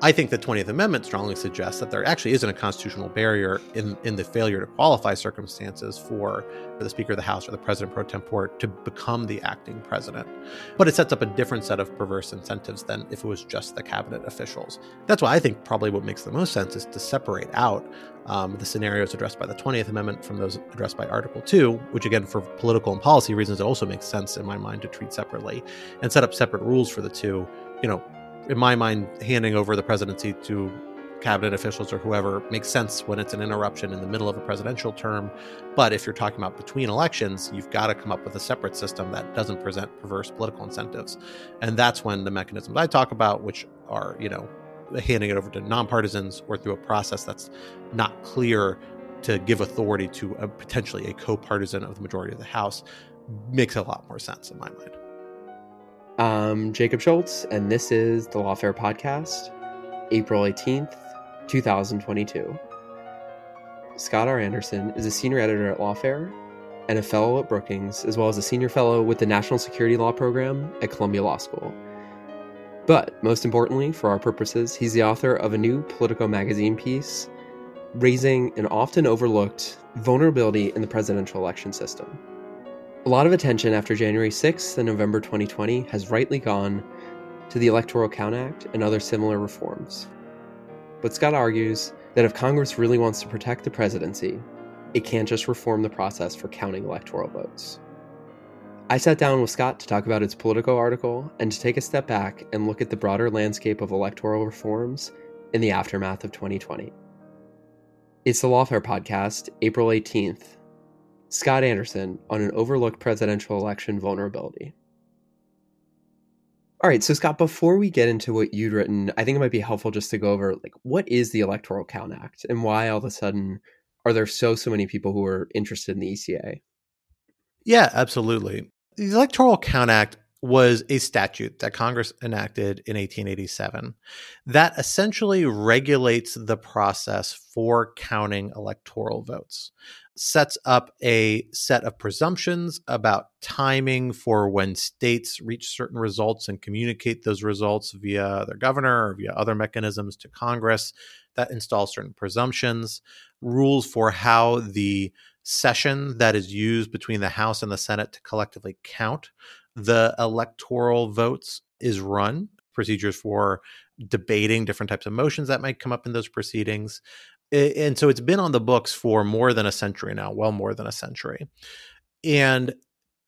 I think the 20th Amendment strongly suggests that there actually isn't a constitutional barrier in, in the failure to qualify circumstances for, for the Speaker of the House or the President pro tempore to become the acting president. But it sets up a different set of perverse incentives than if it was just the cabinet officials. That's why I think probably what makes the most sense is to separate out um, the scenarios addressed by the 20th Amendment from those addressed by Article 2, which, again, for political and policy reasons, it also makes sense in my mind to treat separately and set up separate rules for the two. You know, in my mind, handing over the presidency to cabinet officials or whoever makes sense when it's an interruption in the middle of a presidential term. But if you're talking about between elections, you've got to come up with a separate system that doesn't present perverse political incentives. And that's when the mechanisms I talk about, which are, you know, handing it over to nonpartisans or through a process that's not clear to give authority to a, potentially a co-partisan of the majority of the House, makes a lot more sense in my mind. I'm Jacob Schulz, and this is the Lawfare Podcast, April 18th, 2022. Scott R. Anderson is a senior editor at Lawfare and a fellow at Brookings, as well as a senior fellow with the National Security Law Program at Columbia Law School. But most importantly, for our purposes, he's the author of a new Politico magazine piece raising an often overlooked vulnerability in the presidential election system. A lot of attention after January 6th and November 2020 has rightly gone to the Electoral Count Act and other similar reforms. But Scott argues that if Congress really wants to protect the presidency, it can't just reform the process for counting electoral votes. I sat down with Scott to talk about his Politico article and to take a step back and look at the broader landscape of electoral reforms in the aftermath of 2020. It's the Lawfare Podcast, April 18th, Scott Anderson on an overlooked presidential election vulnerability. All right, so Scott, before we get into what you'd written, I think it might be helpful just to go over like what is the Electoral Count Act and why all of a sudden are there so so many people who are interested in the ECA? Yeah, absolutely. The Electoral Count Act was a statute that Congress enacted in 1887 that essentially regulates the process for counting electoral votes sets up a set of presumptions about timing for when states reach certain results and communicate those results via their governor or via other mechanisms to Congress that install certain presumptions, rules for how the session that is used between the House and the Senate to collectively count the electoral votes is run, procedures for debating different types of motions that might come up in those proceedings, and so it's been on the books for more than a century now, well more than a century, and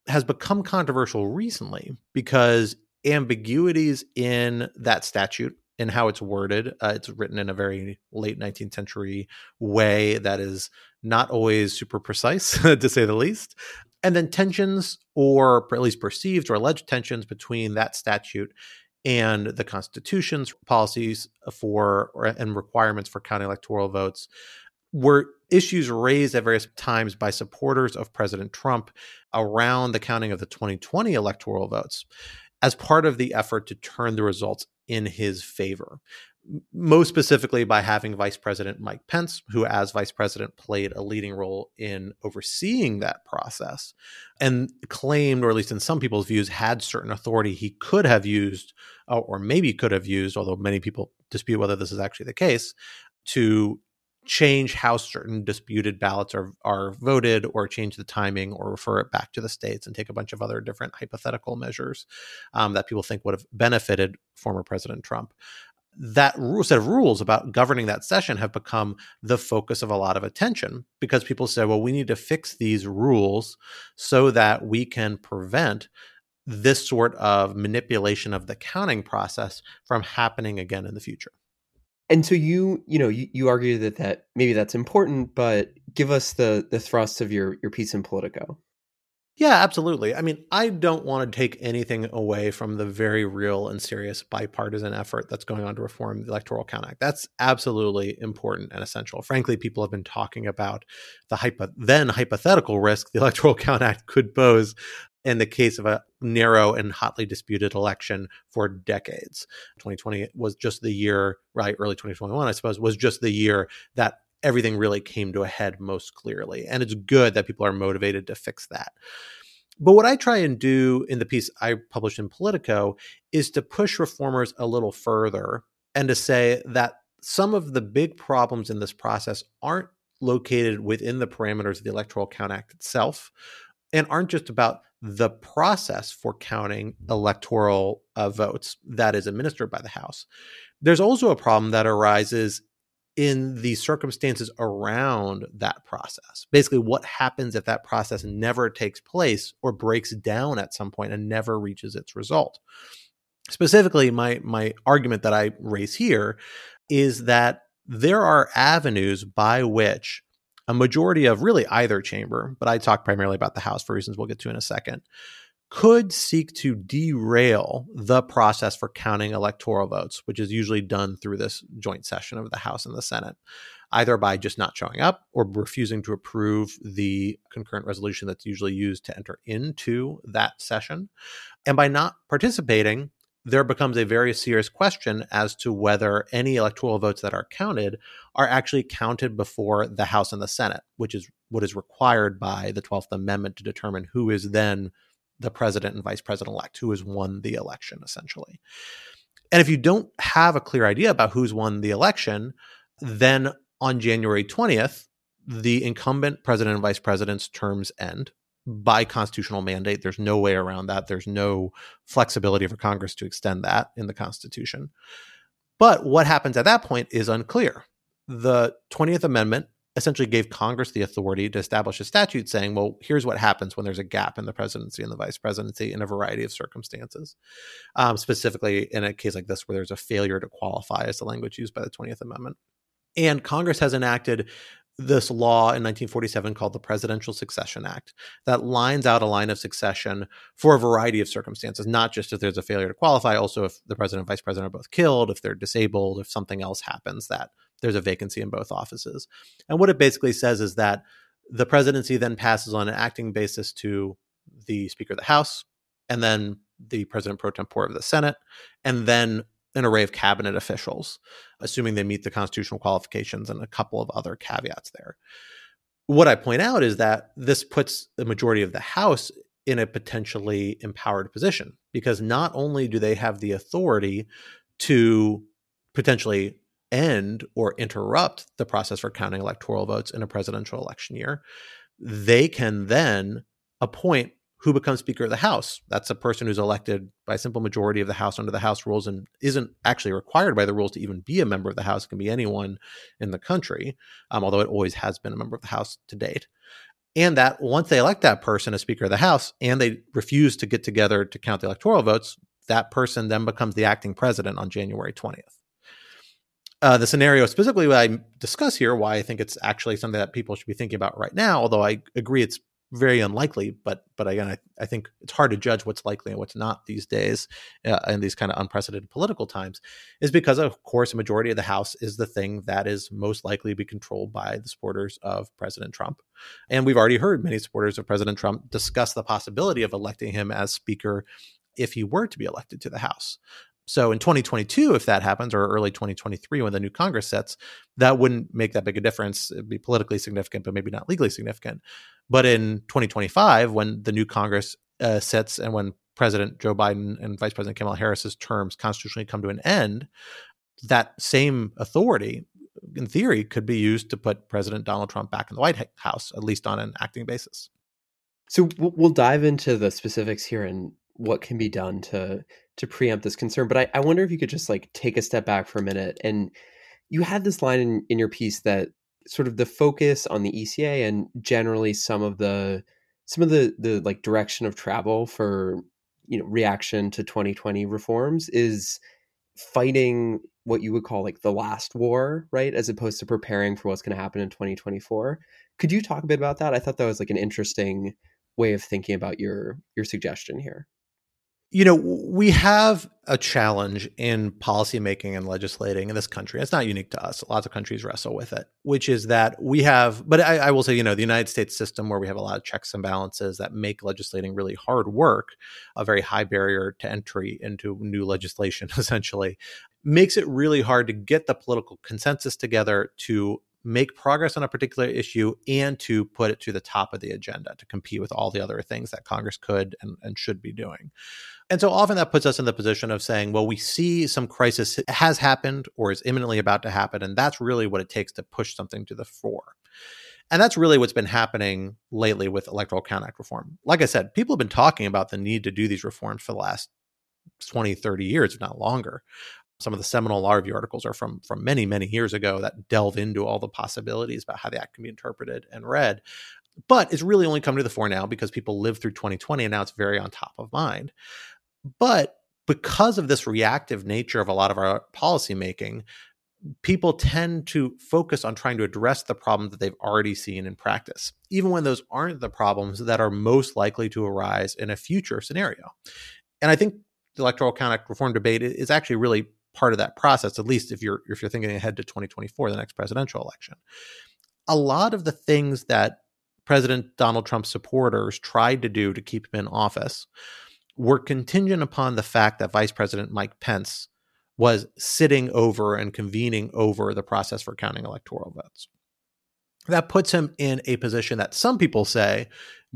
has become controversial recently because ambiguities in that statute and how it's worded. Uh, it's written in a very late 19th century way that is not always super precise, to say the least. And then tensions, or at least perceived or alleged tensions between that statute and the Constitution's policies for or, and requirements for counting electoral votes were issues raised at various times by supporters of President Trump around the counting of the 2020 electoral votes as part of the effort to turn the results in his favor most specifically by having Vice President Mike Pence, who, as Vice President, played a leading role in overseeing that process and claimed, or at least in some people's views, had certain authority he could have used, or maybe could have used, although many people dispute whether this is actually the case, to change how certain disputed ballots are are voted or change the timing or refer it back to the states and take a bunch of other different hypothetical measures um, that people think would have benefited former president trump that set of rules about governing that session have become the focus of a lot of attention because people say well we need to fix these rules so that we can prevent this sort of manipulation of the counting process from happening again in the future. And so you you know you, you argue that that maybe that's important but give us the the thrust of your your piece in politico yeah absolutely i mean i don't want to take anything away from the very real and serious bipartisan effort that's going on to reform the electoral count act that's absolutely important and essential frankly people have been talking about the hypo- then hypothetical risk the electoral count act could pose in the case of a narrow and hotly disputed election for decades. 2020 was just the year, right? Early 2021, I suppose, was just the year that everything really came to a head most clearly. And it's good that people are motivated to fix that. But what I try and do in the piece I published in Politico is to push reformers a little further and to say that some of the big problems in this process aren't located within the parameters of the Electoral Count Act itself and aren't just about the process for counting electoral uh, votes that is administered by the House. There's also a problem that arises in the circumstances around that process. Basically, what happens if that process never takes place or breaks down at some point and never reaches its result? Specifically, my, my argument that I raise here is that there are avenues by which a majority of really either chamber, but I talk primarily about the House for reasons we'll get to in a second, could seek to derail the process for counting electoral votes, which is usually done through this joint session of the House and the Senate, either by just not showing up or refusing to approve the concurrent resolution that's usually used to enter into that session. And by not participating, there becomes a very serious question as to whether any electoral votes that are counted are actually counted before the House and the Senate, which is what is required by the 12th Amendment to determine who is then the president and vice president elect, who has won the election, essentially. And if you don't have a clear idea about who's won the election, then on January 20th, the incumbent president and vice president's terms end by constitutional mandate. There's no way around that. There's no flexibility for Congress to extend that in the Constitution. But what happens at that point is unclear. The 20th Amendment essentially gave Congress the authority to establish a statute saying, well, here's what happens when there's a gap in the presidency and the vice presidency in a variety of circumstances. Um, specifically, in a case like this, where there's a failure to qualify as the language used by the 20th Amendment. And Congress has enacted this law in 1947 called the Presidential Succession Act that lines out a line of succession for a variety of circumstances, not just if there's a failure to qualify, also if the president and vice president are both killed, if they're disabled, if something else happens that there's a vacancy in both offices. And what it basically says is that the presidency then passes on an acting basis to the Speaker of the House and then the President pro tempore of the Senate, and then an array of cabinet officials, assuming they meet the constitutional qualifications and a couple of other caveats there. What I point out is that this puts the majority of the House in a potentially empowered position because not only do they have the authority to potentially end or interrupt the process for counting electoral votes in a presidential election year, they can then appoint who becomes Speaker of the House. That's a person who's elected by a simple majority of the House under the House rules and isn't actually required by the rules to even be a member of the House. It can be anyone in the country, um, although it always has been a member of the House to date. And that once they elect that person as Speaker of the House and they refuse to get together to count the electoral votes, that person then becomes the acting president on January 20th. Uh, the scenario specifically what I discuss here, why I think it's actually something that people should be thinking about right now, although I agree it's very unlikely, but but again, I, I think it's hard to judge what's likely and what's not these days uh, in these kind of unprecedented political times, is because of course a majority of the House is the thing that is most likely to be controlled by the supporters of President Trump, and we've already heard many supporters of President Trump discuss the possibility of electing him as Speaker if he were to be elected to the House. So in 2022, if that happens, or early 2023 when the new Congress sets, that wouldn't make that big a difference. It'd be politically significant, but maybe not legally significant. But in 2025, when the new Congress uh, sets and when President Joe Biden and Vice President Kamala Harris's terms constitutionally come to an end, that same authority in theory, could be used to put President Donald Trump back in the White House, at least on an acting basis. So we'll dive into the specifics here and what can be done to to preempt this concern. But I, I wonder if you could just like take a step back for a minute. And you had this line in, in your piece that sort of the focus on the ECA and generally some of the some of the the like direction of travel for you know reaction to 2020 reforms is fighting what you would call like the last war, right? As opposed to preparing for what's going to happen in 2024. Could you talk a bit about that? I thought that was like an interesting way of thinking about your your suggestion here. You know, we have a challenge in policymaking and legislating in this country. It's not unique to us. Lots of countries wrestle with it, which is that we have, but I, I, will say, you know, the United States system where we have a lot of checks and balances that make legislating really hard work, a very high barrier to entry into new legislation, essentially, makes it really hard to get the political consensus together to make progress on a particular issue and to put it to the top of the agenda to compete with all the other things that Congress could and, and should be doing. And so often that puts us in the position of saying, well, we see some crisis has happened or is imminently about to happen. And that's really what it takes to push something to the fore. And that's really what's been happening lately with Electoral Count Act reform. Like I said, people have been talking about the need to do these reforms for the last 20, 30 years, if not longer some of the seminal law review articles are from from many many years ago that delve into all the possibilities about how the act can be interpreted and read. But it's really only come to the fore now because people lived through 2020 and now it's very on top of mind. But because of this reactive nature of a lot of our policy making people tend to focus on trying to address the problems that they've already seen in practice even when those aren't the problems that are most likely to arise in a future scenario. And i think the electoral count reform debate is actually really part of that process at least if you're if you're thinking ahead to 2024 the next presidential election. A lot of the things that president donald trump's supporters tried to do to keep him in office were contingent upon the fact that vice president mike pence was sitting over and convening over the process for counting electoral votes. That puts him in a position that some people say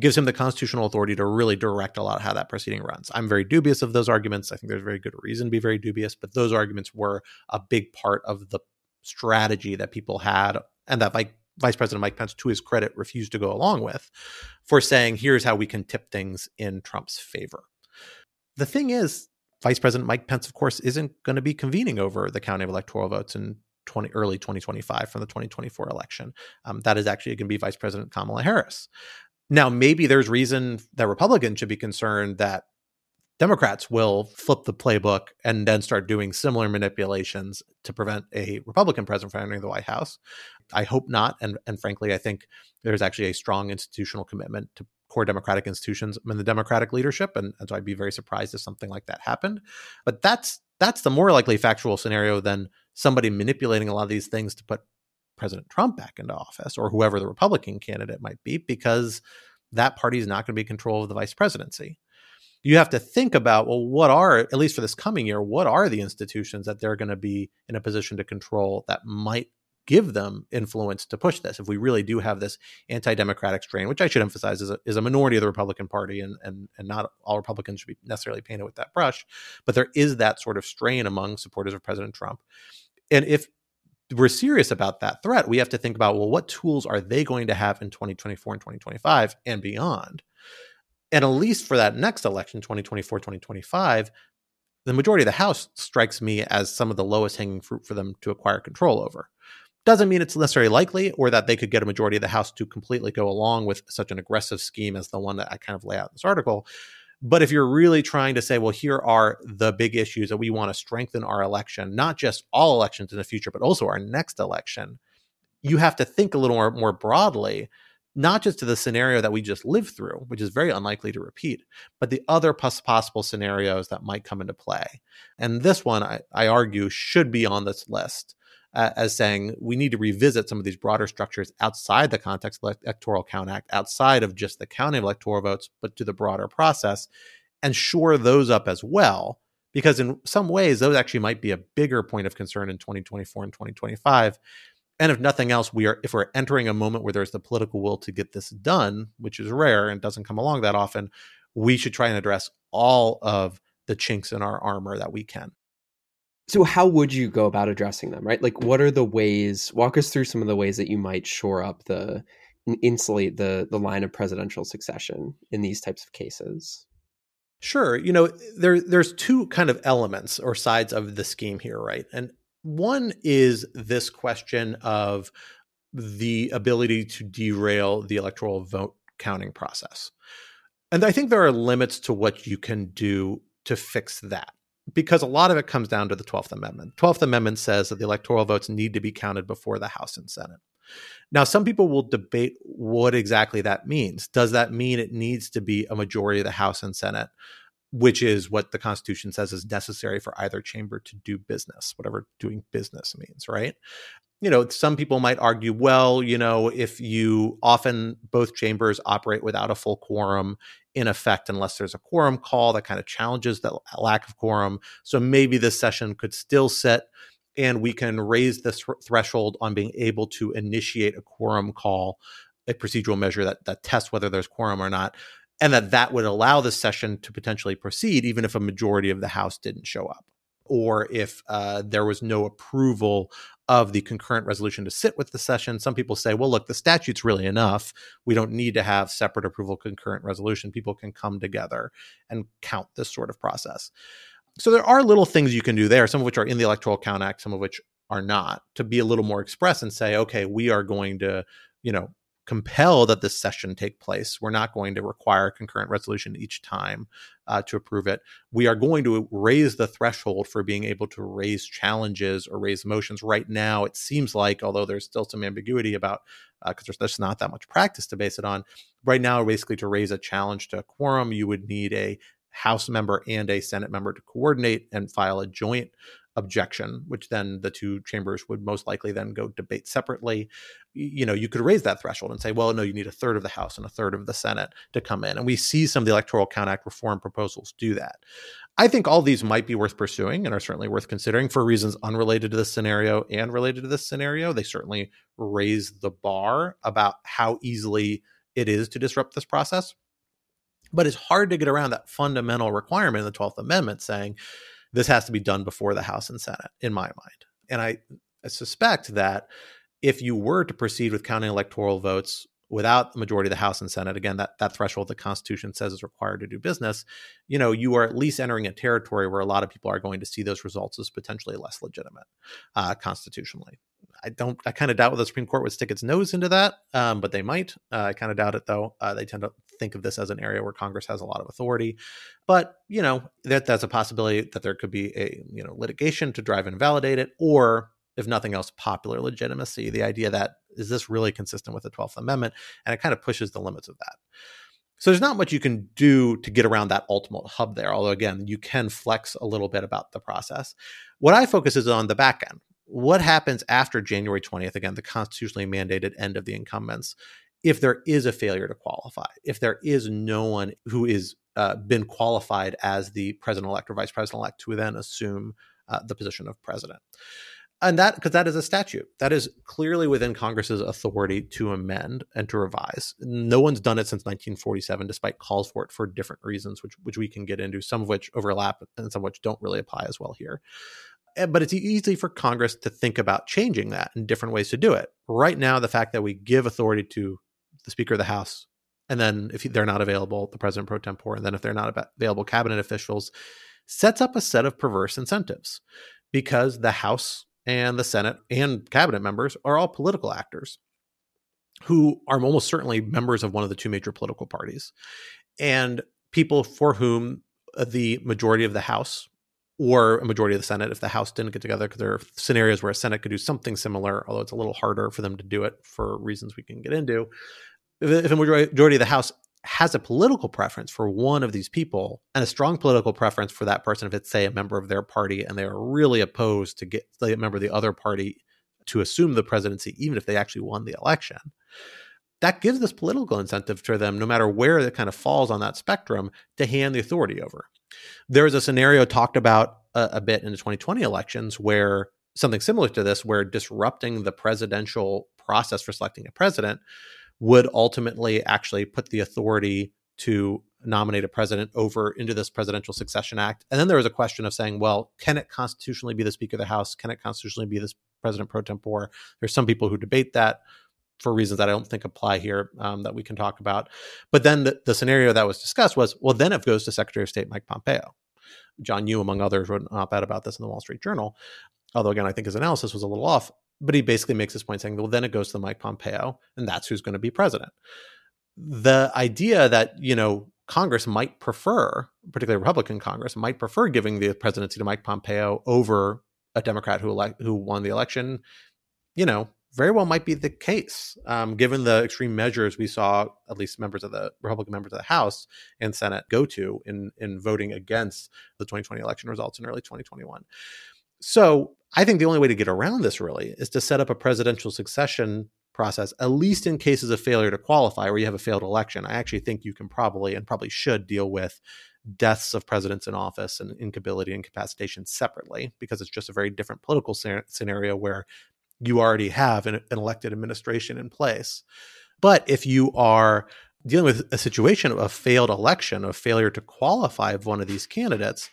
gives him the constitutional authority to really direct a lot how that proceeding runs. I'm very dubious of those arguments. I think there's very good reason to be very dubious, but those arguments were a big part of the strategy that people had and that like Vice President Mike Pence, to his credit, refused to go along with for saying, here's how we can tip things in Trump's favor. The thing is, Vice President Mike Pence, of course, isn't going to be convening over the counting of electoral votes in 20, early 2025 from the 2024 election. Um, that is actually going to be Vice President Kamala Harris. Now, maybe there's reason that Republicans should be concerned that Democrats will flip the playbook and then start doing similar manipulations to prevent a Republican president from entering the White House. I hope not. And, and frankly, I think there's actually a strong institutional commitment to core democratic institutions in the democratic leadership. And, and so I'd be very surprised if something like that happened. But that's that's the more likely factual scenario than somebody manipulating a lot of these things to put President Trump back into office or whoever the Republican candidate might be, because that party is not going to be in control of the vice presidency. You have to think about, well, what are, at least for this coming year, what are the institutions that they're going to be in a position to control that might give them influence to push this if we really do have this anti-democratic strain which i should emphasize is a, is a minority of the republican party and, and and not all republicans should be necessarily painted with that brush but there is that sort of strain among supporters of president trump and if we're serious about that threat, we have to think about well, what tools are they going to have in 2024 and 2025 and beyond? And at least for that next election, 2024, 2025, the majority of the House strikes me as some of the lowest hanging fruit for them to acquire control over. Doesn't mean it's necessarily likely or that they could get a majority of the House to completely go along with such an aggressive scheme as the one that I kind of lay out in this article. But if you're really trying to say, well, here are the big issues that we want to strengthen our election, not just all elections in the future, but also our next election, you have to think a little more, more broadly, not just to the scenario that we just lived through, which is very unlikely to repeat, but the other possible scenarios that might come into play. And this one, I, I argue, should be on this list uh, as saying we need to revisit some of these broader structures outside the context of the Electoral Count Act, outside of just the counting of electoral votes, but to the broader process, and shore those up as well. Because in some ways, those actually might be a bigger point of concern in 2024 and 2025. And if nothing else, we are if we're entering a moment where there's the political will to get this done, which is rare and doesn't come along that often, we should try and address all of the chinks in our armor that we can. So, how would you go about addressing them, right? Like, what are the ways? Walk us through some of the ways that you might shore up the insulate the the line of presidential succession in these types of cases. Sure, you know there there's two kind of elements or sides of the scheme here, right? And one is this question of the ability to derail the electoral vote counting process. And I think there are limits to what you can do to fix that because a lot of it comes down to the 12th Amendment. 12th Amendment says that the electoral votes need to be counted before the House and Senate. Now, some people will debate what exactly that means. Does that mean it needs to be a majority of the House and Senate, which is what the Constitution says is necessary for either chamber to do business, whatever doing business means, right? You know, some people might argue, well, you know, if you often both chambers operate without a full quorum, in effect unless there's a quorum call that kind of challenges that lack of quorum. So maybe this session could still sit and we can raise the th- threshold on being able to initiate a quorum call, a procedural measure that, that tests whether there's quorum or not, and that that would allow the session to potentially proceed even if a majority of the House didn't show up, or if uh, there was no approval of the concurrent resolution to sit with the session. Some people say, well, look, the statute's really enough. We don't need to have separate approval concurrent resolution. People can come together and count this sort of process. So there are little things you can do there, some of which are in the Electoral Count Act, some of which are not, to be a little more express and say, okay, we are going to, you know, compel that this session take place. We're not going to require concurrent resolution each time uh, to approve it. We are going to raise the threshold for being able to raise challenges or raise motions. Right now, it seems like, although there's still some ambiguity about, because uh, there's, there's not that much practice to base it on, right now, basically to raise a challenge to a quorum, you would need a House member and a Senate member to coordinate and file a joint objection, which then the two chambers would most likely then go debate separately. You know, you could raise that threshold and say, well, no, you need a third of the House and a third of the Senate to come in. And we see some of the Electoral Count Act reform proposals do that. I think all these might be worth pursuing and are certainly worth considering for reasons unrelated to this scenario and related to this scenario. They certainly raise the bar about how easily it is to disrupt this process. But it's hard to get around that fundamental requirement in the 12th Amendment saying this has to be done before the House and Senate, in my mind. And I, I suspect that if you were to proceed with counting electoral votes without the majority of the House and Senate, again, that, that threshold the Constitution says is required to do business, you know, you are at least entering a territory where a lot of people are going to see those results as potentially less legitimate uh, constitutionally. I don't. I kind of doubt the Supreme Court would stick its nose into that, um, but they might. Uh, I kind of doubt it, though. Uh, they tend to think of this as an area where Congress has a lot of authority. But you know that that's a possibility that there could be a you know litigation to drive and validate it, or if nothing else, popular legitimacy. The idea that is this really consistent with the Twelfth Amendment, and it kind of pushes the limits of that. So there's not much you can do to get around that ultimate hub there. Although again, you can flex a little bit about the process. What I focus is on the back end, what happens after January 20th, again, the constitutionally mandated end of the incumbents, if there is a failure to qualify, if there is no one who is uh, been qualified as the president elect or vice president elect to then assume uh, the position of president. And that, because that is a statute, that is clearly within Congress's authority to amend and to revise. No one's done it since 1947, despite calls for it for different reasons, which which we can get into, some of which overlap and some of which don't really apply as well here. Eh, but it's easy for Congress to think about changing that and different ways to do it. Right now, the fact that we give authority to the Speaker of the House, and then if they're not available, the President pro tempore, and then if they're not available, cabinet officials, sets up a set of perverse incentives because the House and the Senate and cabinet members are all political actors who are almost certainly members of one of the two major political parties and people for whom the majority of the House or a majority of the Senate if the House didn't get together, because there are scenarios where a Senate could do something similar, although it's a little harder for them to do it for reasons we can get into. If, a majority of the House has a political preference for one of these people and a strong political preference for that person, if it's, say, a member of their party and they are really opposed to get the member of the other party to assume the presidency, even if they actually won the election, that gives this political incentive to them, no matter where it kind of falls on that spectrum, to hand the authority over. There was a scenario talked about a, a bit in the 2020 elections where something similar to this, where disrupting the presidential process for selecting a president would ultimately actually put the authority to nominate a president over into this presidential succession act. And then there was a question of saying, well, can it constitutionally be the Speaker of the House? Can it constitutionally be this president pro tempore? There's some people who debate that for reasons that I don't think apply here um, that we can talk about. But then the, the, scenario that was discussed was, well, then it goes to Secretary of State Mike Pompeo. John Yoo, among others, wrote an op-ed about this in the Wall Street Journal. Although again, I think his analysis was a little off. But he basically makes this point saying, well, then it goes to Mike Pompeo, and that's who's going to be president. The idea that you know Congress might prefer, particularly Republican Congress, might prefer giving the presidency to Mike Pompeo over a Democrat who elect, who won the election, you know, very well might be the case, um, given the extreme measures we saw at least members of the Republican members of the House and Senate go to in in voting against the 2020 election results in early 2021. So I think the only way to get around this really is to set up a presidential succession process, at least in cases of failure to qualify, where you have a failed election. I actually think you can probably and probably should deal with deaths of presidents in office and incapability and incapacitation separately because it's just a very different political scenario where you already have an, an elected administration in place. But if you are dealing with a situation of a failed election, of failure to qualify of one of these candidates,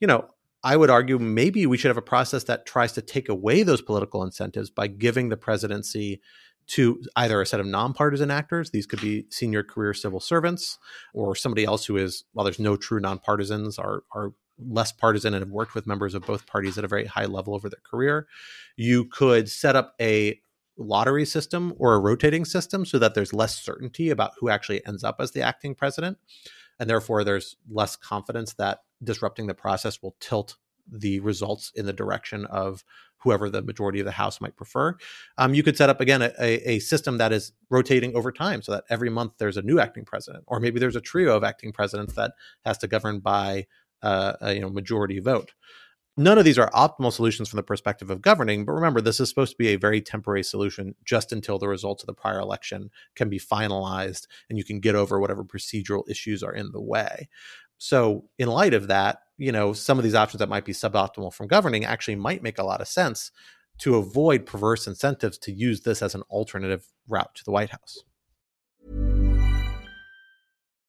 you know, I would argue maybe we should have a process that tries to take away those political incentives by giving the presidency to either a set of nonpartisan actors, these could be senior career civil servants, or somebody else who is, while there's no true nonpartisans, are are less partisan and have worked with members of both parties at a very high level over their career. You could set up a lottery system or a rotating system so that there's less certainty about who actually ends up as the acting president. And therefore, there's less confidence that disrupting the process will tilt the results in the direction of whoever the majority of the House might prefer. Um, you could set up again a, a, system that is rotating over time, so that every month there's a new acting president, or maybe there's a trio of acting presidents that has to govern by uh, a you know majority vote. None of these are optimal solutions from the perspective of governing, but remember, this is supposed to be a very temporary solution just until the results of the prior election can be finalized and you can get over whatever procedural issues are in the way. So, in light of that, you know, some of these options that might be suboptimal from governing actually might make a lot of sense to avoid perverse incentives to use this as an alternative route to the White House.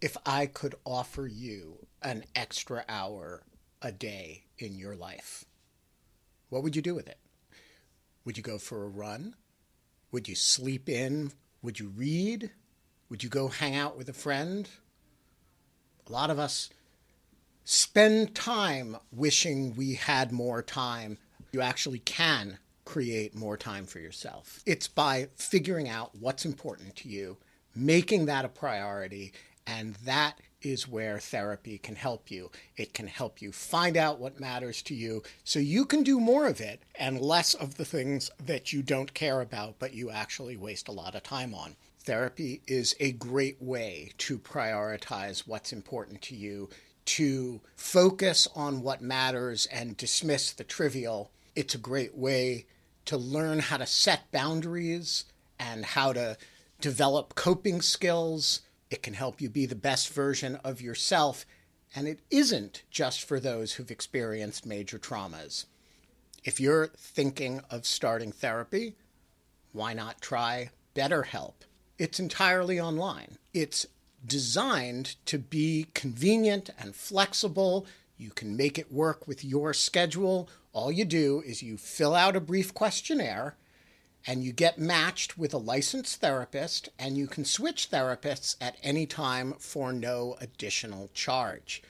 If I could offer you an extra hour a day in your life, what would you do with it? Would you go for a run? Would you sleep in would you read? Would you go hang out with a friend? A lot of us spend time wishing we had more time. You actually can create more time for yourself. It's by figuring out what's important to you, making that a priority, and that is where therapy can help you. It can help you find out what matters to you so you can do more of it and less of the things that you don't care about but you actually waste a lot of time on. Therapy is a great way to prioritize what's important to you, to focus on what matters and dismiss the trivial. It's a great way to learn how to set boundaries and how to develop coping skills It can help you be the best version of yourself, and it isn't just for those who've experienced major traumas. If you're thinking of starting therapy, why not try BetterHelp? It's entirely online. It's designed to be convenient and flexible. You can make it work with your schedule. All you do is you fill out a brief questionnaire and you get matched with a licensed therapist, and you can switch therapists at any time for no additional charge.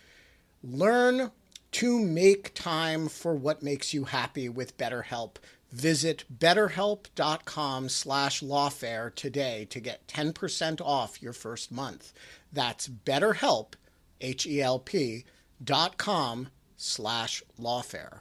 Learn to make time for what makes you happy with BetterHelp. Visit betterhelp.com slash lawfare today to get 10% off your first month. That's betterhelp, H-E-L-P, dot com slash lawfare.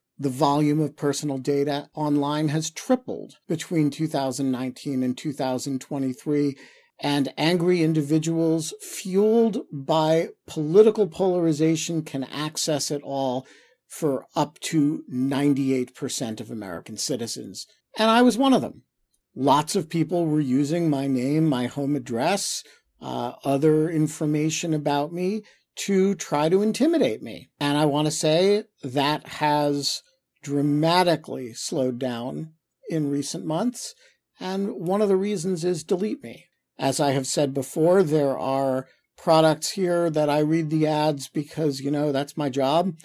The volume of personal data online has tripled between 2019 and 2023, and angry individuals fueled by political polarization can access it all for up to 98% of American citizens. And I was one of them. Lots of people were using my name, my home address, uh, other information about me to try to intimidate me. And I want to say that has dramatically slowed down in recent months. And one of the reasons is Delete Me. As I have said before, there are products here that I read the ads because, you know, that's my job.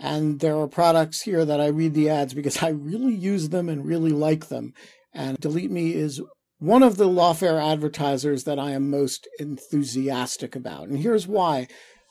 And there are products here that I read the ads because I really use them and really like them. And Delete Me is one of the lawfare advertisers that I am most enthusiastic about. And here's why.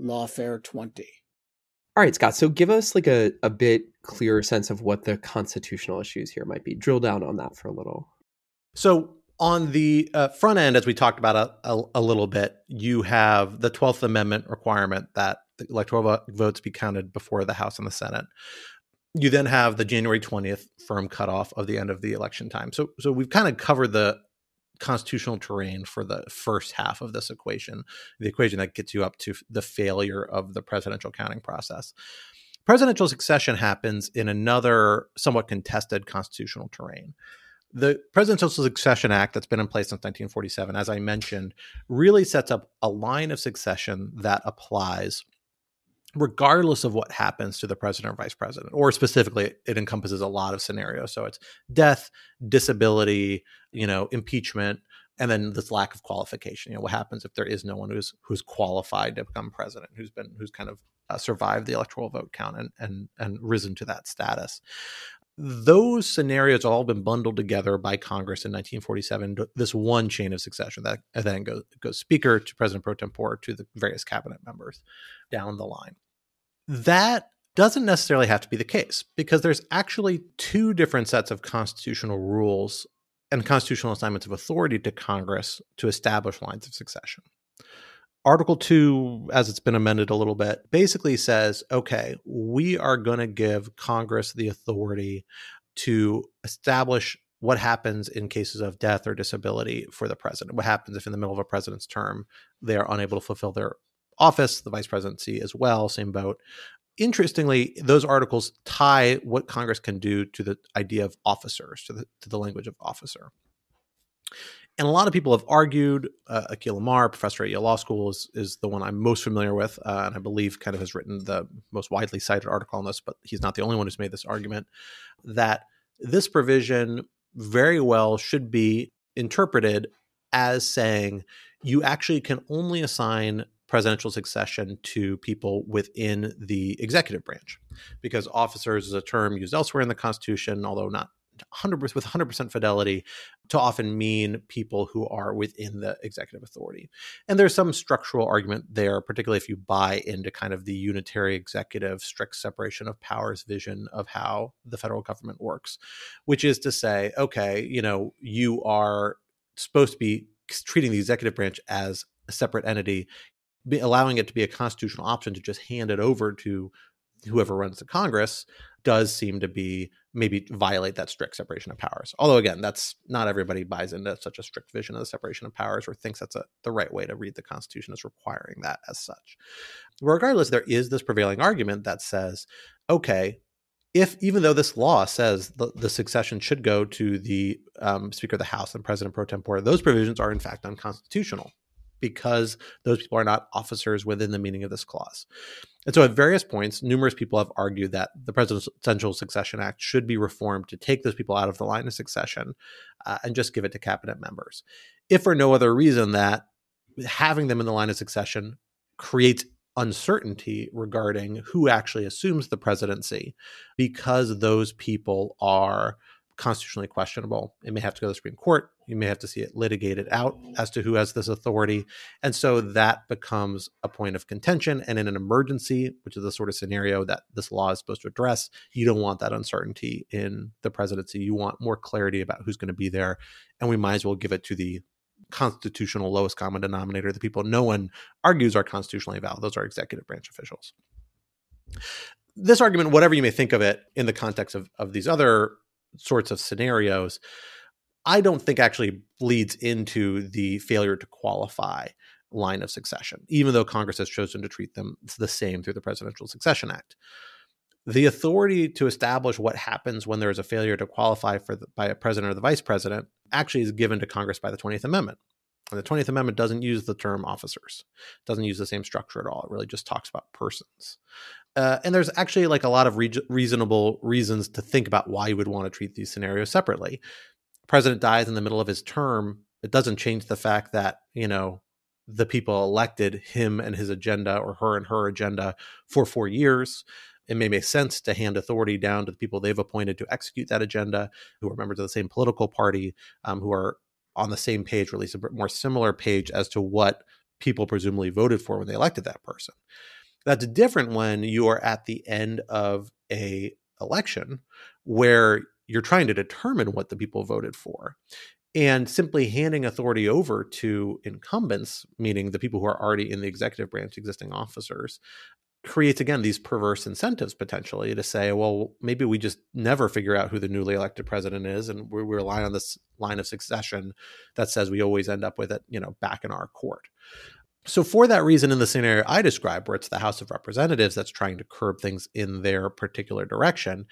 lawfare 20 all right scott so give us like a, a bit clearer sense of what the constitutional issues here might be. Drill down on that for a little. So on the uh, front end as we talked about a, a, a, little bit you have the 12th amendment requirement that the electoral votes be counted before the house and the senate. You then have the january 20th firm cutoff of the end of the election time. So so we've kind of covered the constitutional terrain for the first half of this equation, the equation that gets you up to the failure of the presidential counting process. Presidential succession happens in another somewhat contested constitutional terrain. The Presidential Succession Act that's been in place since 1947, as I mentioned, really sets up a line of succession that applies regardless of what happens to the president or vice president, or specifically, it encompasses a lot of scenarios. So it's death, disability, you know, impeachment, and then this lack of qualification. You know, what happens if there is no one who's who's qualified to become president, who's been who's kind of uh, survived the electoral vote count and and and risen to that status. Those scenarios all been bundled together by Congress in 1947. This one chain of succession that then goes goes Speaker to President pro tempore to the various cabinet members down the line. That doesn't necessarily have to be the case because there's actually two different sets of constitutional rules and constitutional assignments of authority to Congress to establish lines of succession. Article 2, as it's been amended a little bit, basically says okay, we are going to give Congress the authority to establish what happens in cases of death or disability for the president. What happens if, in the middle of a president's term, they are unable to fulfill their office, the vice presidency as well, same boat interestingly, those articles tie what Congress can do to the idea of officers, to the, to the language of officer. And a lot of people have argued. Uh, Amar, professor at Yale Law School, is, is the one I'm most familiar with, uh, and I believe kind of has written the most widely cited article on this. But he's not the only one who's made this argument that this provision very well should be interpreted as saying you actually can only assign presidential succession to people within the executive branch because officers is a term used elsewhere in the constitution although not 100 with 100% fidelity to often mean people who are within the executive authority. And there's some structural argument there particularly if you buy into kind of the unitary executive strict separation of powers vision of how the federal government works which is to say okay you know you are supposed to be treating the executive branch as a separate entity allowing it to be a constitutional option to just hand it over to whoever runs the Congress does seem to be maybe violate that strict separation of powers. Although again, that's not everybody buys into such a strict vision of the separation of powers or thinks that's a, the right way to read the Constitution as requiring that as such. Regardless, there is this prevailing argument that says, okay, if even though this law says the, the succession should go to the um, Speaker of the House and President pro tempore, those provisions are in fact unconstitutional because those people are not officers within the meaning of this clause. And so, at various points, numerous people have argued that the Presidential Succession Act should be reformed to take those people out of the line of succession uh, and just give it to cabinet members. If for no other reason that having them in the line of succession creates uncertainty regarding who actually assumes the presidency because those people are constitutionally questionable. It may have to go to the Supreme Court. You may have to see it litigated out as to who has this authority. And so that becomes a point of contention. And in an emergency, which is the sort of scenario that this law is supposed to address, you don't want that uncertainty in the presidency. You want more clarity about who's going to be there. And we might as well give it to the constitutional lowest common denominator, the people no one argues are constitutionally valid. Those are executive branch officials. This argument, whatever you may think of it in the context of, of these other sorts of scenarios, I don't think actually leads into the failure to qualify line of succession, even though Congress has chosen to treat them the same through the Presidential Succession Act. The authority to establish what happens when there is a failure to qualify for the, by a president or the vice president actually is given to Congress by the 20th Amendment. And the 20th Amendment doesn't use the term officers, doesn't use the same structure at all. It really just talks about persons. Uh, and there's actually like a lot of re- reasonable reasons to think about why you would want to treat these scenarios separately. President dies in the middle of his term. It doesn't change the fact that, you know, the people elected him and his agenda or her and her agenda for four years. It may make sense to hand authority down to the people they've appointed to execute that agenda, who are members of the same political party, um, who are on the same page, or at least a more similar page as to what people presumably voted for when they elected that person. That's different when you are at the end of a election where you're trying to determine what the people voted for. And simply handing authority over to incumbents, meaning the people who are already in the executive branch, existing officers, creates again these perverse incentives potentially to say, well, maybe we just never figure out who the newly elected president is, and we, rely on this line of succession that says we always end up with it, you know, back in our court So, for that reason, in the scenario I described, where it's the House of Representatives that's trying to curb things in their particular direction,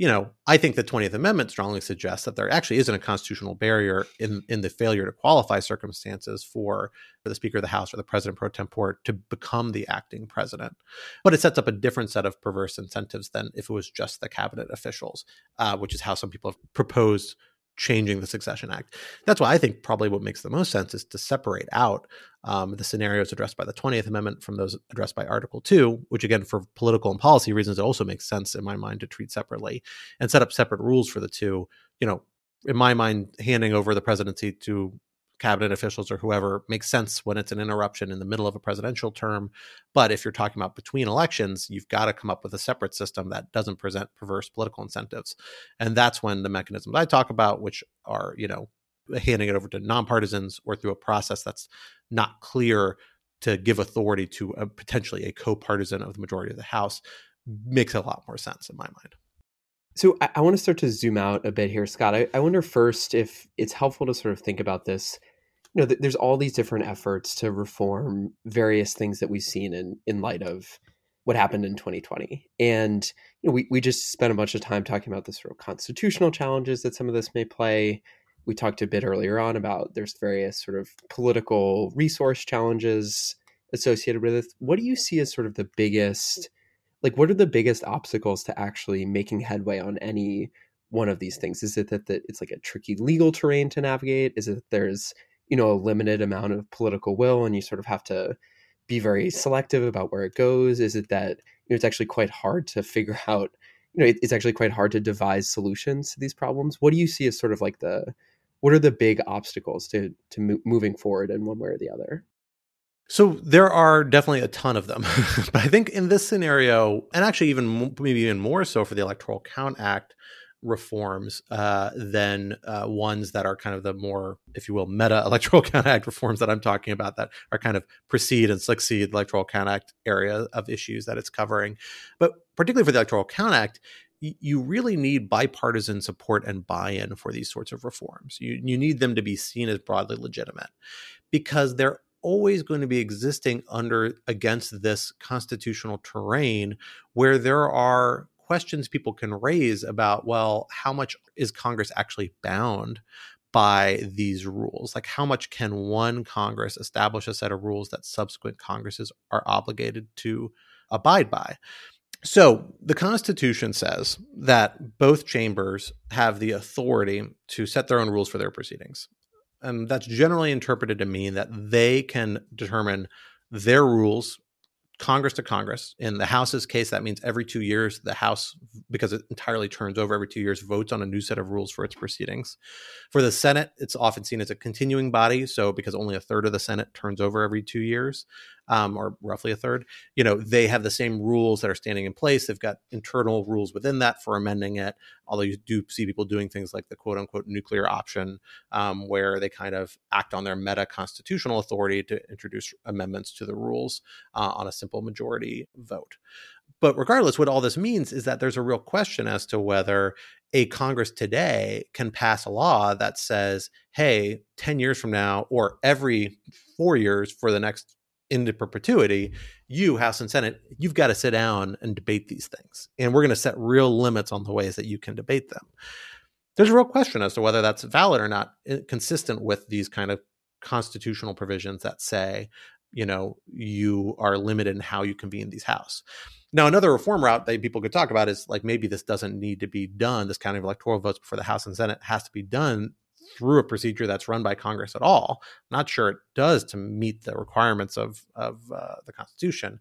you know, I think the 20th Amendment strongly suggests that there actually isn't a constitutional barrier in, in the failure to qualify circumstances for, for the Speaker of the House or the President pro tempore to become the acting president. But it sets up a different set of perverse incentives than if it was just the cabinet officials, uh, which is how some people have proposed changing the Succession Act. That's why I think probably what makes the most sense is to separate out um, the scenarios addressed by the 20th Amendment from those addressed by Article 2, which, again, for political and policy reasons, it also makes sense in my mind to treat separately and set up separate rules for the two. You know, in my mind, handing over the presidency to cabinet officials or whoever makes sense when it's an interruption in the middle of a presidential term. But if you're talking about between elections, you've got to come up with a separate system that doesn't present perverse political incentives. And that's when the mechanisms I talk about, which are, you know, handing it over to nonpartisans or through a process that's not clear to give authority to a, potentially a co-partisan of the majority of the House, makes a lot more sense in my mind. So I, I, want to start to zoom out a bit here, Scott. I, I, wonder first if it's helpful to sort of think about this you know, th- there's all these different efforts to reform various things that we've seen in in light of what happened in 2020. And you know, we we just spent a bunch of time talking about the sort of constitutional challenges that some of this may play. We talked a bit earlier on about there's various sort of political resource challenges associated with it. What do you see as sort of the biggest like what are the biggest obstacles to actually making headway on any one of these things? Is it that, that it's like a tricky legal terrain to navigate? Is it that there's you know a limited amount of political will and you sort of have to be very selective about where it goes. Is it that you know it's actually quite hard to figure out you know it, it's actually quite hard to devise solutions to these problems? What do you see as sort of like the what are the big obstacles to to mo- moving forward in one way or the other? So there are definitely a ton of them, but I think in this scenario, and actually even maybe even more so for the Electoral Count Act, reforms uh, than uh, ones that are kind of the more, if you will, meta electoral count act reforms that I'm talking about that are kind of precede and succeed electoral count act area of issues that it's covering. But particularly for the electoral count act, you really need bipartisan support and buy-in for these sorts of reforms. You you need them to be seen as broadly legitimate because they're always going to be existing under against this constitutional terrain where there are questions people can raise about, well, how much is Congress actually bound by these rules? Like, how much can one Congress establish a set of rules that subsequent Congresses are obligated to abide by? So, the Constitution says that both chambers have the authority to set their own rules for their proceedings. And that's generally interpreted to mean that they can determine their rules Congress to Congress. In the House's case, that means every two years, the House, because it entirely turns over every two years, votes on a new set of rules for its proceedings. For the Senate, it's often seen as a continuing body. So, because only a third of the Senate turns over every two years, um, or roughly a third, you know, they have the same rules that are standing in place. They've got internal rules within that for amending it. Although you do see people doing things like the quote unquote nuclear option, um, where they kind of act on their meta constitutional authority to introduce amendments to the rules uh, on a simple majority vote. But regardless, what all this means is that there's a real question as to whether a Congress today can pass a law that says, hey, 10 years from now, or every four years for the next into perpetuity, you, House and Senate, you've got to sit down and debate these things. And we're going to set real limits on the ways that you can debate them. There's a real question as to whether that's valid or not, eh, consistent with these kind of constitutional provisions that say, you know, you are limited in how you convene these House. Now, another reform route that people could talk about is like maybe this doesn't need to be done. This counting of electoral votes before the House and Senate has to be done through a procedure that's run by Congress at all. not sure it does to meet the requirements of of uh, the Constitution.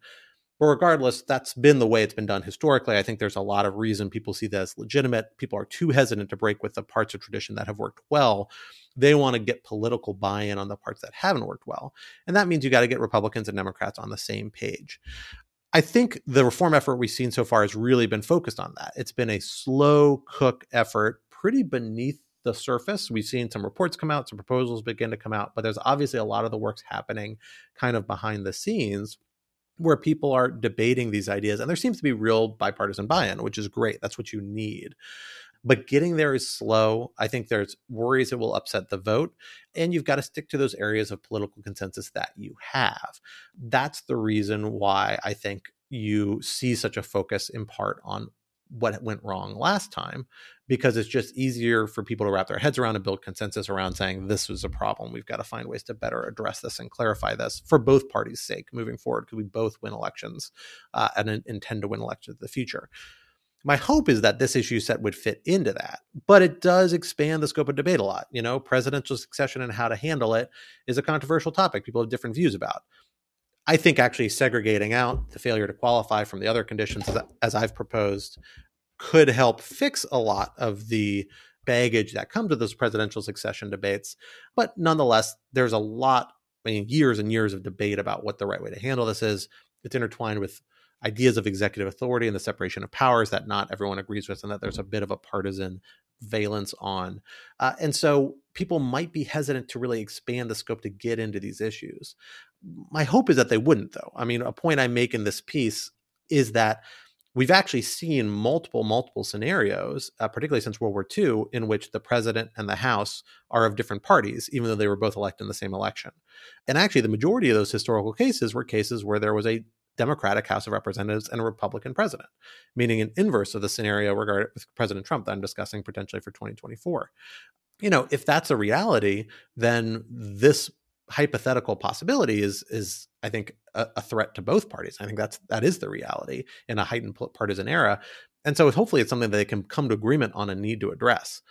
But regardless, that's been the way it's been done historically. I think there's a lot of reason people see that as legitimate. People are too hesitant to break with the parts of tradition that have worked well. They want to get political buy in on the parts that haven't worked well. And that means you got to get Republicans and Democrats on the same page. I think the reform effort we've seen so far has really been focused on that. It's been a slow cook effort, pretty beneath the surface. We've seen some reports come out, some proposals begin to come out, but there's obviously a lot of the works happening kind of behind the scenes where people are debating these ideas and there seems to be real bipartisan buy-in which is great that's what you need but getting there is slow. I think there's worries it will upset the vote, and you've got to stick to those areas of political consensus that you have. That's the reason why I think you see such a focus in part on what went wrong last time because it's just easier for people to wrap their heads around and build consensus around saying this was a problem. We've got to find ways to better address this and clarify this for both parties' sake moving forward because we both win elections uh, and intend to win elections in the future. My hope is that this issue set would fit into that, but it does expand the scope of debate a lot. You know, presidential succession and how to handle it is a controversial topic people have different views about. I think actually segregating out the failure to qualify from the other conditions, as, as I've proposed, could help fix a lot of the baggage that comes with those presidential succession debates. But nonetheless, there's a lot, I mean, years and years of debate about what the right way to handle this is. It's intertwined with ideas of executive authority and the separation of powers that not everyone agrees with, and that there's a bit of a partisan valence on. Uh, and so people might be hesitant to really expand the scope to get into these issues. My hope is that they wouldn't, though. I mean, a point I make in this piece is that we've actually seen multiple, multiple scenarios, uh, particularly since World War II, in which the president and the House are of different parties, even though they were both elected in the same election. And actually, the majority of those historical cases were cases where there was a Democratic House of Representatives and a Republican president, meaning an inverse of the scenario regarding with President Trump that I'm discussing potentially for 2024. You know, if that's a reality, then this hypothetical possibility is is I think a, a, threat to both parties. I think that's that is the reality in a heightened partisan era, and so hopefully it's something that they can come to agreement on and need to address.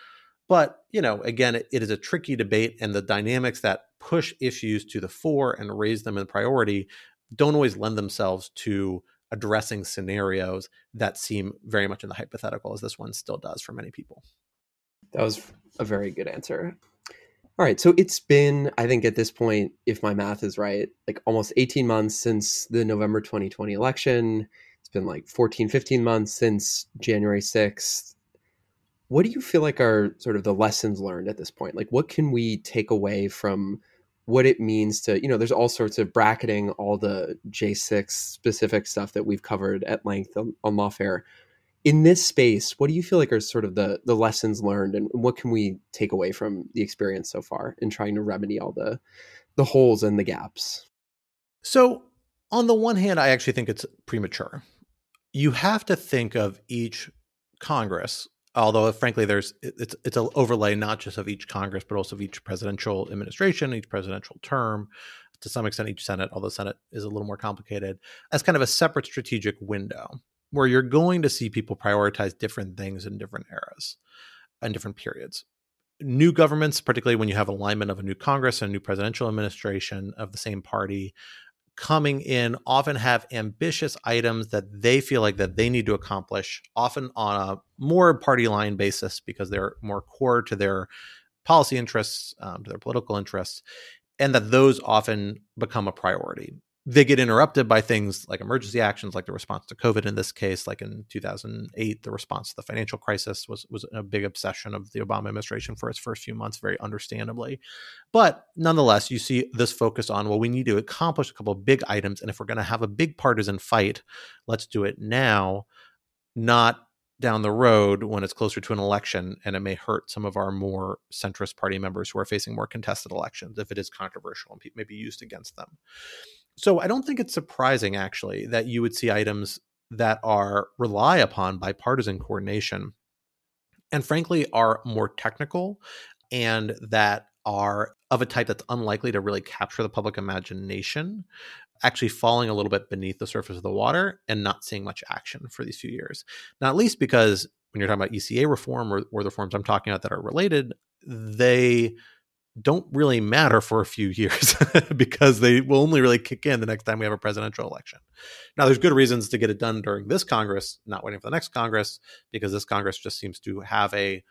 But you know, again, it, it is a tricky debate, and the dynamics that push issues to the fore and raise them in priority don't always lend themselves to addressing scenarios that seem very much in the hypothetical, as this one still does for many people. That was a very good answer. All right. So it's been, I think at this point, if my math is right, like almost 18 months since the November 2020 election. It's been like 14, 15 months since January 6th. What do you feel like are sort of the lessons learned at this point? Like, what can we take away from what it means to, you know, there's all sorts of bracketing, all the J6 specific stuff that we've covered at length on, on Lawfare. In this space, what do you feel like are sort of the the lessons learned, and what can we take away from the experience so far in trying to remedy all the the holes and the gaps? So, on the one hand, I actually think it's premature. You have to think of each Congress although frankly there's it's it's an overlay not just of each congress but also of each presidential administration each presidential term to some extent each senate although senate is a little more complicated as kind of a separate strategic window where you're going to see people prioritize different things in different eras and different periods. New governments particularly when you have alignment of a new congress and a new presidential administration of the same party coming in often have ambitious items that they feel like that they need to accomplish often on a more party line basis because they're more core to their policy interests um, to their political interests and that those often become a priority they get interrupted by things like emergency actions, like the response to COVID in this case, like in 2008, the response to the financial crisis was, was a big obsession of the Obama administration for its first few months, very understandably. But nonetheless, you see this focus on, well, we need to accomplish a couple of big items. And if we're going to have a big partisan fight, let's do it now, not down the road when it's closer to an election and it may hurt some of our more centrist party members who are facing more contested elections if it is controversial and may be used against them. So I don't think it's surprising actually that you would see items that are rely upon bipartisan coordination and frankly are more technical and that are of a type that's unlikely to really capture the public imagination actually falling a little bit beneath the surface of the water and not seeing much action for these few years. Not least because when you're talking about ECA reform or, or the reforms I'm talking about that are related, they don't really matter for a few years because they will only really kick in the next time we have a presidential election. Now, there's good reasons to get it done during this Congress, not waiting for the next Congress, because this Congress just seems to have a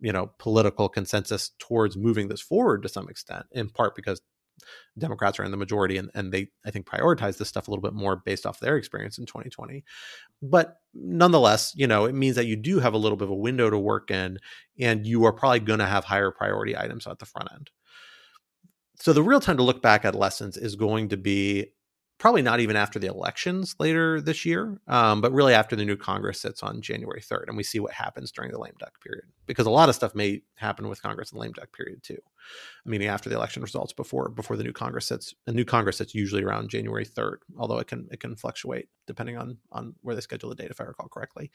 you know political consensus towards moving this forward to some extent in part because Democrats are in the majority and, and they, I think, prioritize this stuff a little bit more based off their experience in 2020. But nonetheless, you know, it means that you do have a little bit of a window to work in and you are probably going to have higher priority items at the front end. So the real time to look back at lessons is going to be probably not even after the elections later this year, um, but really after the new Congress sits on January 3rd, and we see what happens during the lame duck period. Because a lot of stuff may happen with Congress in the lame duck period too, meaning after the election results, before before the new Congress sits. A new Congress sits usually around January 3rd, although it can it can fluctuate depending on on where they schedule the date, if I recall correctly.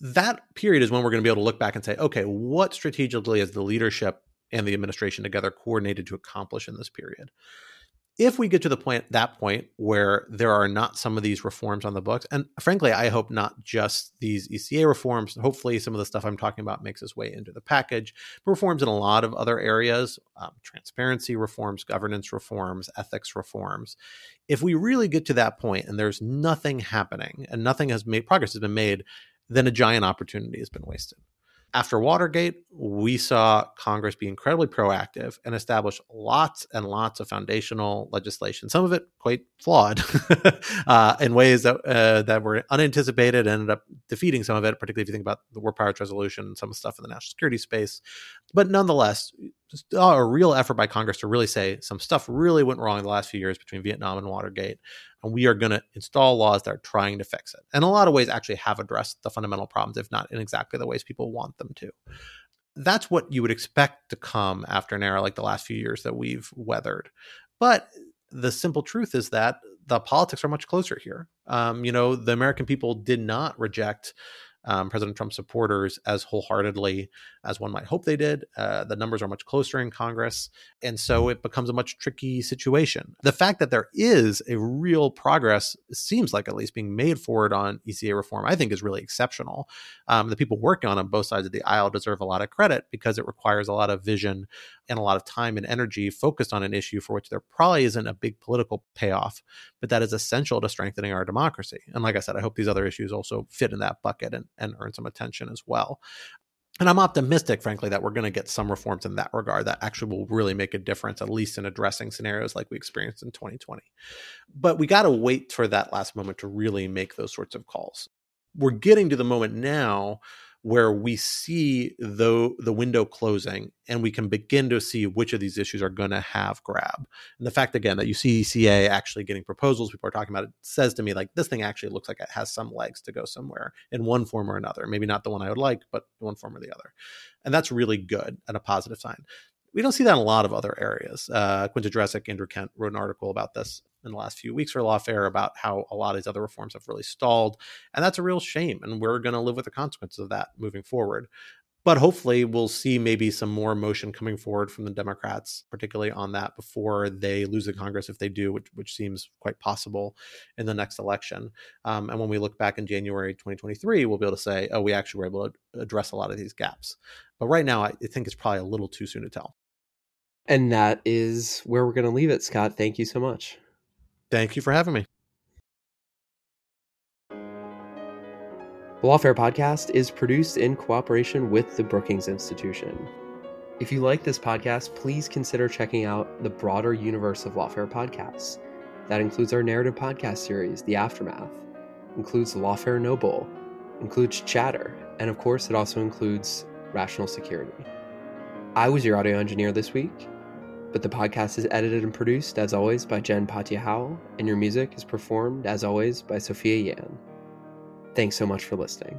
That period is when we're going to be able to look back and say, okay, what strategically is the leadership and the administration together coordinated to accomplish in this period? If we get to the point that point where there are not some of these reforms on the books and frankly i hope not just these eca reforms hopefully some of the stuff i'm talking about makes its way into the package but reforms in a lot of other areas um, transparency reforms governance reforms ethics reforms. If we really get to that point and there's nothing happening and nothing has made progress has been made then a giant opportunity has been wasted after Watergate, we saw Congress be incredibly proactive and establish lots and lots of foundational legislation, some of it quite flawed uh, in ways that uh, that were unanticipated and ended up defeating some of it, particularly if you think about the War Powers Resolution and some stuff in the national security space. But nonetheless, a real effort by Congress to really say some stuff really went wrong in the last few years between Vietnam and Watergate and we are going to install laws that are trying to fix it. And a lot of ways, actually have addressed the fundamental problems, if not in exactly the ways people want them to. That's what you would expect to come after an era like the last few years that we've weathered. But the simple truth is that the politics are much closer here. Um, you know, the American people did not reject um, President Trump supporters as wholeheartedly as one might hope they did. Uh, the numbers are much closer in Congress. And so it becomes a much tricky situation. The fact that there is a real progress, seems like at least being made forward on ECA reform, I think is really exceptional. Um, the people working on on both sides of the aisle deserve a lot of credit because it requires a lot of vision and a lot of time and energy focused on an issue for which there probably isn't a big political payoff, but that is essential to strengthening our democracy. And like I said, I hope these other issues also fit in that bucket and, and earn some attention as well. And I'm optimistic, frankly, that we're going to get some reforms in that regard that actually will really make a difference, at least in addressing scenarios like we experienced in 2020. But we got to wait for that last moment to really make those sorts of calls. We're getting to the moment now where we see the the window closing and we can begin to see which of these issues are going to have grab. And the fact again that you see ECA actually getting proposals, people are talking about it, says to me like this thing actually looks like it has some legs to go somewhere in one form or another. Maybe not the one I would like, but one form or the other. And that's really good and a positive sign. We don't see that in a lot of other areas. Uh, Quinta Jurecic, Andrew Kent wrote an article about this in the last few weeks for Lawfare about how a lot of these other reforms have really stalled. And that's a real shame. And we're going to live with the consequences of that moving forward. But hopefully, we'll see maybe some more motion coming forward from the Democrats, particularly on that before they lose the Congress, if they do, which, which seems quite possible in the next election. Um, and when we look back in January 2023, we'll be able to say, oh, we actually were able to address a lot of these gaps. But right now, I think it's probably a little too soon to tell. And that is where we're going to leave it, Scott. Thank you so much. Thank you for having me. The Lawfare podcast is produced in cooperation with the Brookings Institution. If you like this podcast, please consider checking out the broader universe of Lawfare podcasts. That includes our narrative podcast series, The Aftermath, includes Lawfare No Bull, includes Chatter, and of course, it also includes Rational Security. I was your audio engineer this week. But the podcast is edited and produced, as always, by Jen Patja Howell, and your music is performed, as always, by Sophia Yan. Thanks so much for listening.